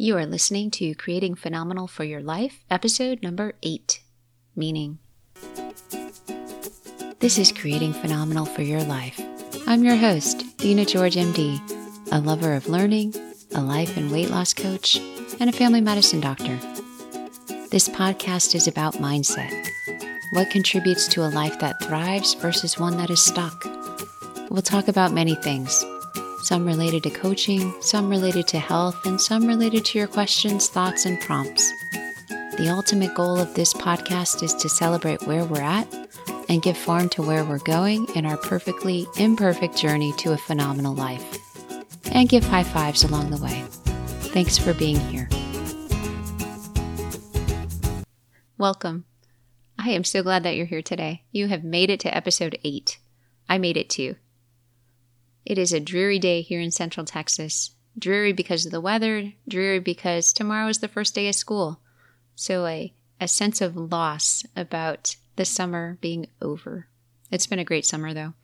You are listening to Creating Phenomenal for Your Life, episode number eight Meaning. This is Creating Phenomenal for Your Life. I'm your host, Dina George, MD, a lover of learning, a life and weight loss coach, and a family medicine doctor. This podcast is about mindset what contributes to a life that thrives versus one that is stuck. We'll talk about many things some related to coaching, some related to health, and some related to your questions, thoughts, and prompts. The ultimate goal of this podcast is to celebrate where we're at and give form to where we're going in our perfectly imperfect journey to a phenomenal life, and give high fives along the way. Thanks for being here. Welcome. I am so glad that you're here today. You have made it to episode 8. I made it too. It is a dreary day here in Central Texas. Dreary because of the weather, dreary because tomorrow is the first day of school. So, a, a sense of loss about the summer being over. It's been a great summer, though.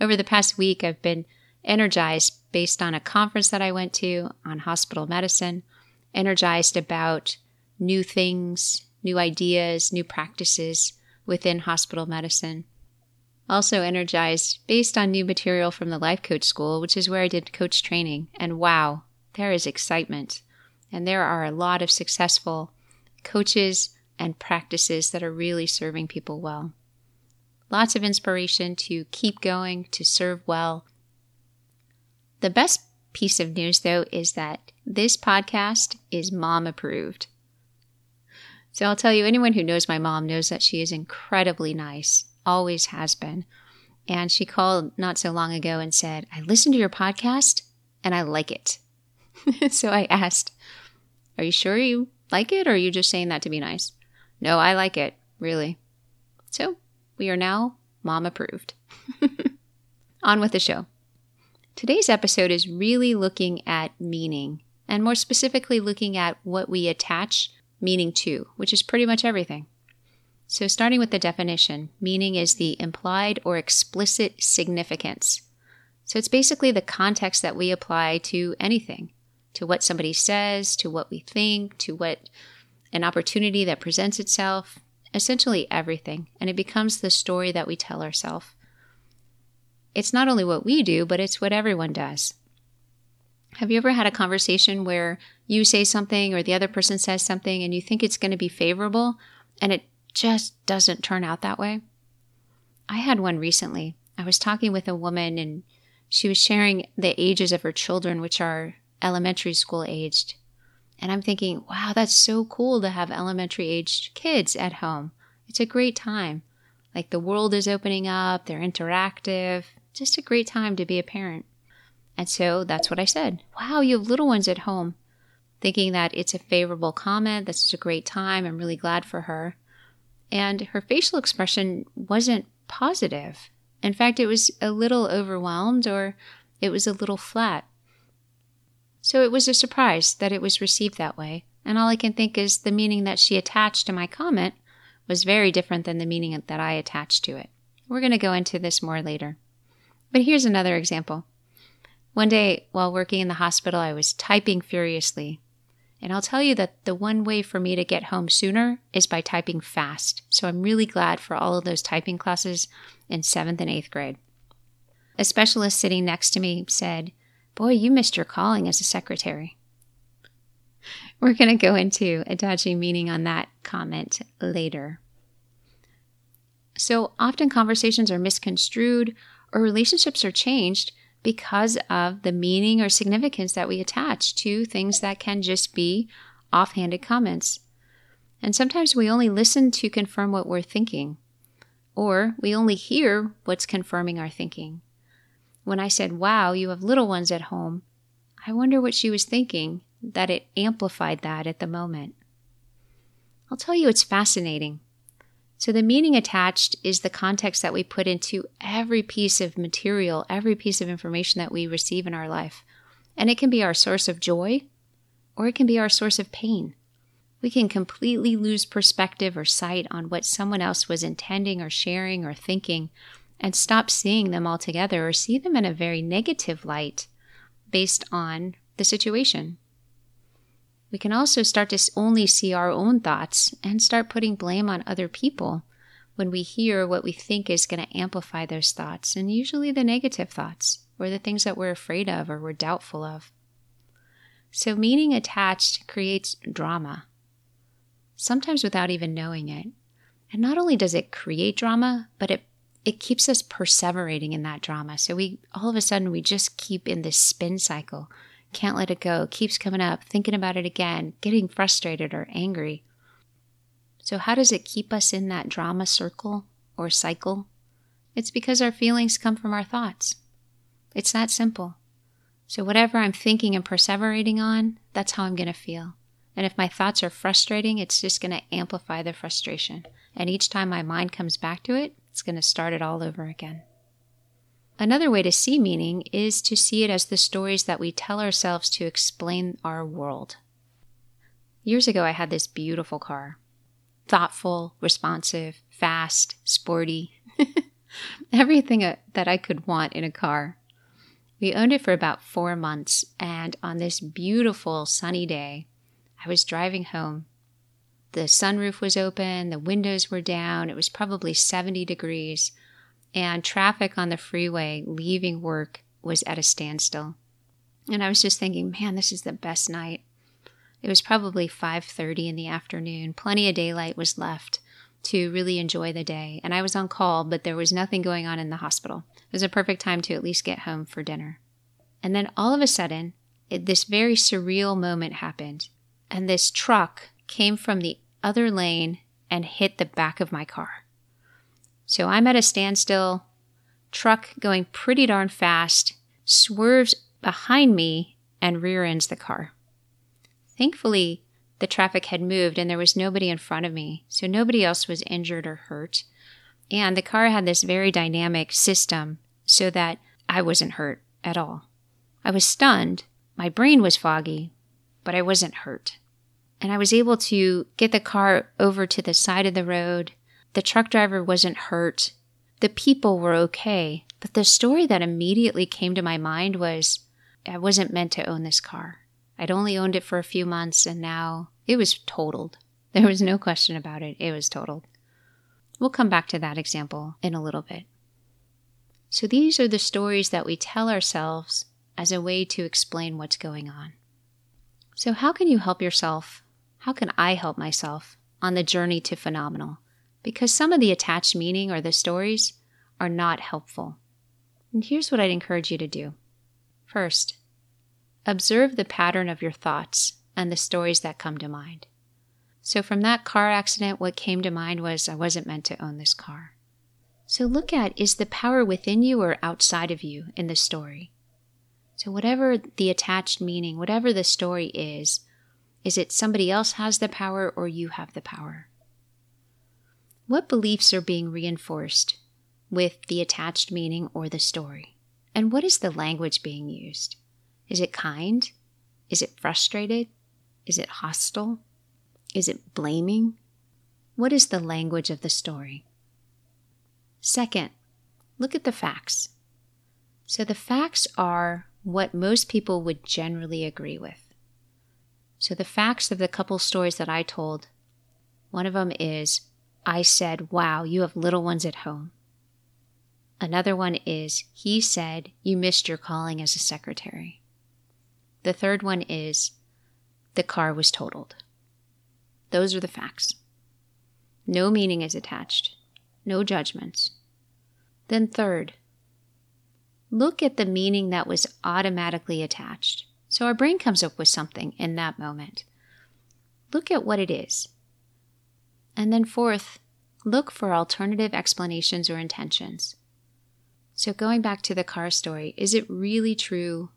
Over the past week, I've been energized based on a conference that I went to on hospital medicine, energized about new things, new ideas, new practices within hospital medicine also energized based on new material from the Life Coach School, which is where I did coach training. And wow, there is excitement. And there are a lot of successful coaches and practices that are really serving people well. Lots of inspiration to keep going, to serve well. The best piece of news, though, is that this podcast is mom approved. So I'll tell you, anyone who knows my mom knows that she is incredibly nice always has been. And she called not so long ago and said, I listened to your podcast and I like it. so I asked, Are you sure you like it or are you just saying that to be nice? No, I like it, really. So we are now mom approved. On with the show. Today's episode is really looking at meaning, and more specifically, looking at what we attach meaning to, which is pretty much everything. So, starting with the definition, meaning is the implied or explicit significance. So, it's basically the context that we apply to anything, to what somebody says, to what we think, to what an opportunity that presents itself, essentially everything. And it becomes the story that we tell ourselves. It's not only what we do, but it's what everyone does. Have you ever had a conversation where you say something or the other person says something and you think it's going to be favorable and it just doesn't turn out that way. I had one recently. I was talking with a woman and she was sharing the ages of her children, which are elementary school aged. And I'm thinking, wow, that's so cool to have elementary aged kids at home. It's a great time. Like the world is opening up, they're interactive. Just a great time to be a parent. And so that's what I said. Wow, you have little ones at home. Thinking that it's a favorable comment, this is a great time. I'm really glad for her and her facial expression wasn't positive. In fact, it was a little overwhelmed or it was a little flat. So it was a surprise that it was received that way, and all I can think is the meaning that she attached to my comment was very different than the meaning that I attached to it. We're going to go into this more later. But here's another example. One day, while working in the hospital, I was typing furiously and I'll tell you that the one way for me to get home sooner is by typing fast. So I'm really glad for all of those typing classes in seventh and eighth grade. A specialist sitting next to me said, Boy, you missed your calling as a secretary. We're going to go into attaching meaning on that comment later. So often conversations are misconstrued or relationships are changed because of the meaning or significance that we attach to things that can just be offhanded comments. And sometimes we only listen to confirm what we're thinking, or we only hear what's confirming our thinking. When I said, Wow, you have little ones at home, I wonder what she was thinking that it amplified that at the moment. I'll tell you, it's fascinating. So, the meaning attached is the context that we put into every piece of material, every piece of information that we receive in our life. And it can be our source of joy or it can be our source of pain. We can completely lose perspective or sight on what someone else was intending or sharing or thinking and stop seeing them altogether or see them in a very negative light based on the situation. We can also start to only see our own thoughts and start putting blame on other people when we hear what we think is going to amplify those thoughts, and usually the negative thoughts or the things that we're afraid of or we're doubtful of. So, meaning attached creates drama, sometimes without even knowing it. And not only does it create drama, but it it keeps us perseverating in that drama. So we all of a sudden we just keep in this spin cycle. Can't let it go, keeps coming up, thinking about it again, getting frustrated or angry. So how does it keep us in that drama circle or cycle? It's because our feelings come from our thoughts. It's that simple. So whatever I'm thinking and perseverating on, that's how I'm going to feel. And if my thoughts are frustrating, it's just going to amplify the frustration. And each time my mind comes back to it, it's going to start it all over again. Another way to see meaning is to see it as the stories that we tell ourselves to explain our world. Years ago, I had this beautiful car thoughtful, responsive, fast, sporty, everything uh, that I could want in a car. We owned it for about four months, and on this beautiful sunny day, I was driving home the sunroof was open, the windows were down, it was probably 70 degrees, and traffic on the freeway leaving work was at a standstill. And I was just thinking, man, this is the best night. It was probably 5:30 in the afternoon. Plenty of daylight was left to really enjoy the day, and I was on call, but there was nothing going on in the hospital. It was a perfect time to at least get home for dinner. And then all of a sudden, it, this very surreal moment happened, and this truck came from the other lane and hit the back of my car. So I'm at a standstill, truck going pretty darn fast, swerves behind me and rear ends the car. Thankfully, the traffic had moved and there was nobody in front of me, so nobody else was injured or hurt. And the car had this very dynamic system so that I wasn't hurt at all. I was stunned, my brain was foggy, but I wasn't hurt and I was able to get the car over to the side of the road. The truck driver wasn't hurt. The people were okay. But the story that immediately came to my mind was I wasn't meant to own this car. I'd only owned it for a few months and now it was totaled. There was no question about it. It was totaled. We'll come back to that example in a little bit. So these are the stories that we tell ourselves as a way to explain what's going on. So, how can you help yourself how can I help myself on the journey to phenomenal? Because some of the attached meaning or the stories are not helpful. And here's what I'd encourage you to do. First, observe the pattern of your thoughts and the stories that come to mind. So, from that car accident, what came to mind was I wasn't meant to own this car. So, look at is the power within you or outside of you in the story? So, whatever the attached meaning, whatever the story is, is it somebody else has the power or you have the power? What beliefs are being reinforced with the attached meaning or the story? And what is the language being used? Is it kind? Is it frustrated? Is it hostile? Is it blaming? What is the language of the story? Second, look at the facts. So the facts are what most people would generally agree with. So, the facts of the couple stories that I told one of them is I said, Wow, you have little ones at home. Another one is He said, You missed your calling as a secretary. The third one is The car was totaled. Those are the facts. No meaning is attached, no judgments. Then, third, look at the meaning that was automatically attached. So our brain comes up with something in that moment. Look at what it is. And then, fourth, look for alternative explanations or intentions. So, going back to the car story, is it really true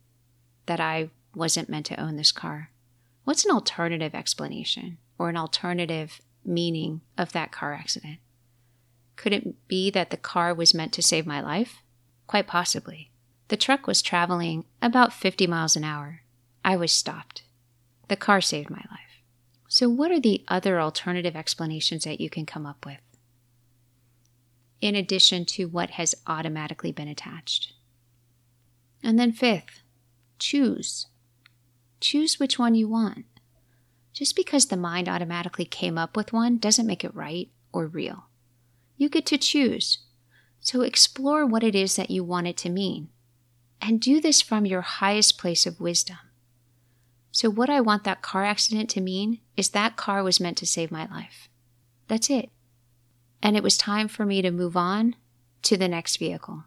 that I wasn't meant to own this car? What's an alternative explanation or an alternative meaning of that car accident? Could it be that the car was meant to save my life? Quite possibly. The truck was traveling about 50 miles an hour. I was stopped. The car saved my life. So, what are the other alternative explanations that you can come up with? In addition to what has automatically been attached. And then, fifth, choose. Choose which one you want. Just because the mind automatically came up with one doesn't make it right or real. You get to choose. So explore what it is that you want it to mean. And do this from your highest place of wisdom. So, what I want that car accident to mean is that car was meant to save my life. That's it. And it was time for me to move on to the next vehicle.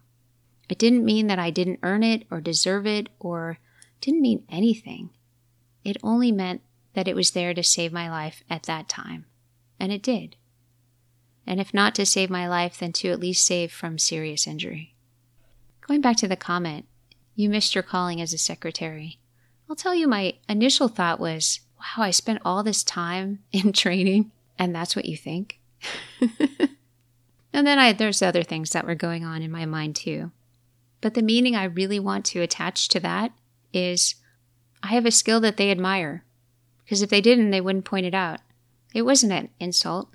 It didn't mean that I didn't earn it or deserve it or didn't mean anything. It only meant that it was there to save my life at that time. And it did. And if not to save my life, then to at least save from serious injury. Going back to the comment, you missed your calling as a secretary. I'll tell you, my initial thought was, wow, I spent all this time in training, and that's what you think? and then I, there's other things that were going on in my mind too. But the meaning I really want to attach to that is I have a skill that they admire. Because if they didn't, they wouldn't point it out. It wasn't an insult,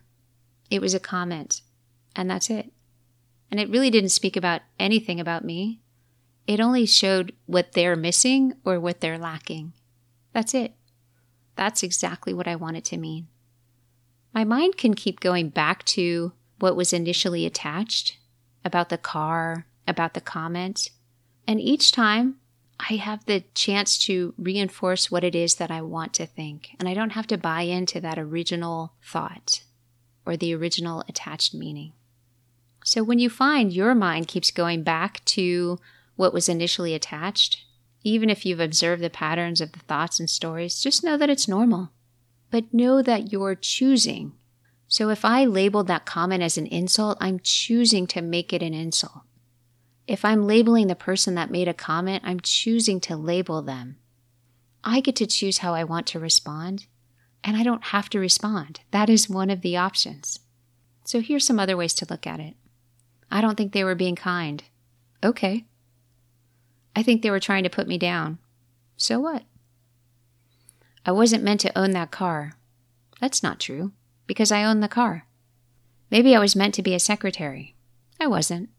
it was a comment. And that's it. And it really didn't speak about anything about me. It only showed what they're missing or what they're lacking. That's it. That's exactly what I want it to mean. My mind can keep going back to what was initially attached about the car, about the comment, and each time I have the chance to reinforce what it is that I want to think, and I don't have to buy into that original thought or the original attached meaning. So when you find your mind keeps going back to what was initially attached. Even if you've observed the patterns of the thoughts and stories, just know that it's normal. But know that you're choosing. So if I labeled that comment as an insult, I'm choosing to make it an insult. If I'm labeling the person that made a comment, I'm choosing to label them. I get to choose how I want to respond, and I don't have to respond. That is one of the options. So here's some other ways to look at it. I don't think they were being kind. Okay, I think they were trying to put me down. So what? I wasn't meant to own that car. That's not true, because I own the car. Maybe I was meant to be a secretary. I wasn't.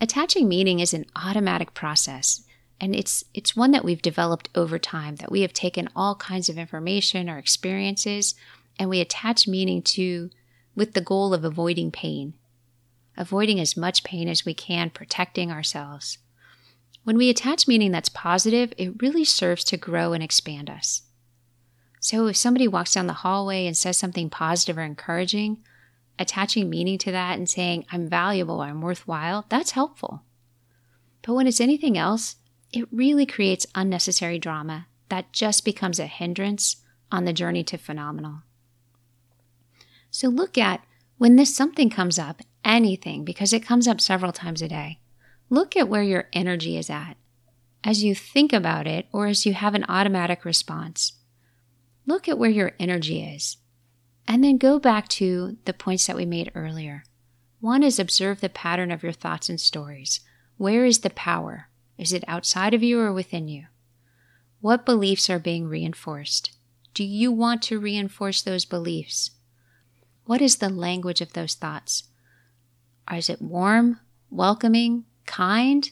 Attaching meaning is an automatic process, and it's it's one that we've developed over time that we have taken all kinds of information or experiences and we attach meaning to with the goal of avoiding pain. Avoiding as much pain as we can, protecting ourselves. When we attach meaning that's positive, it really serves to grow and expand us. So if somebody walks down the hallway and says something positive or encouraging, attaching meaning to that and saying, I'm valuable, I'm worthwhile, that's helpful. But when it's anything else, it really creates unnecessary drama that just becomes a hindrance on the journey to phenomenal. So look at when this something comes up, anything, because it comes up several times a day. Look at where your energy is at as you think about it or as you have an automatic response. Look at where your energy is. And then go back to the points that we made earlier. One is observe the pattern of your thoughts and stories. Where is the power? Is it outside of you or within you? What beliefs are being reinforced? Do you want to reinforce those beliefs? What is the language of those thoughts? Is it warm, welcoming, kind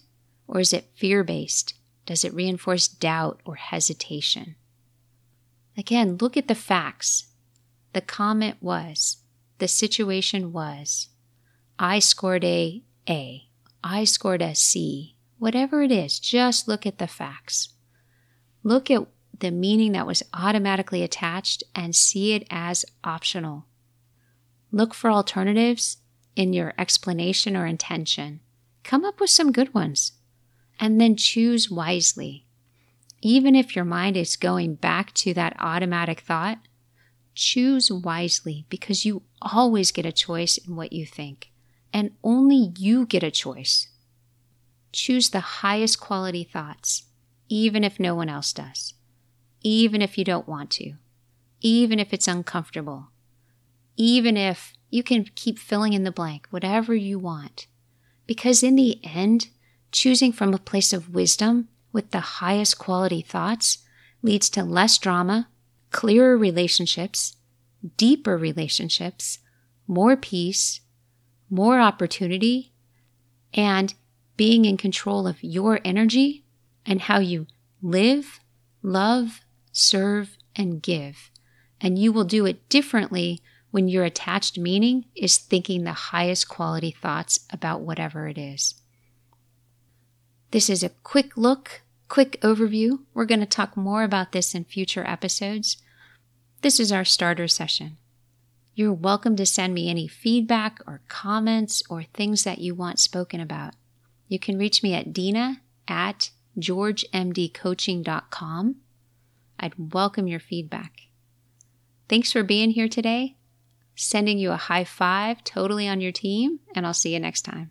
or is it fear based? Does it reinforce doubt or hesitation? Again, look at the facts. The comment was, the situation was, I scored a A, I scored a C, whatever it is, just look at the facts. Look at the meaning that was automatically attached and see it as optional. Look for alternatives in your explanation or intention. Come up with some good ones and then choose wisely. Even if your mind is going back to that automatic thought, choose wisely because you always get a choice in what you think, and only you get a choice. Choose the highest quality thoughts, even if no one else does, even if you don't want to, even if it's uncomfortable, even if you can keep filling in the blank, whatever you want. Because in the end, choosing from a place of wisdom with the highest quality thoughts leads to less drama, clearer relationships, deeper relationships, more peace, more opportunity, and being in control of your energy and how you live, love, serve, and give. And you will do it differently when your attached meaning is thinking the highest quality thoughts about whatever it is. This is a quick look, quick overview. We're going to talk more about this in future episodes. This is our starter session. You're welcome to send me any feedback or comments or things that you want spoken about. You can reach me at dina at georgemdcoaching.com. I'd welcome your feedback. Thanks for being here today. Sending you a high five totally on your team, and I'll see you next time.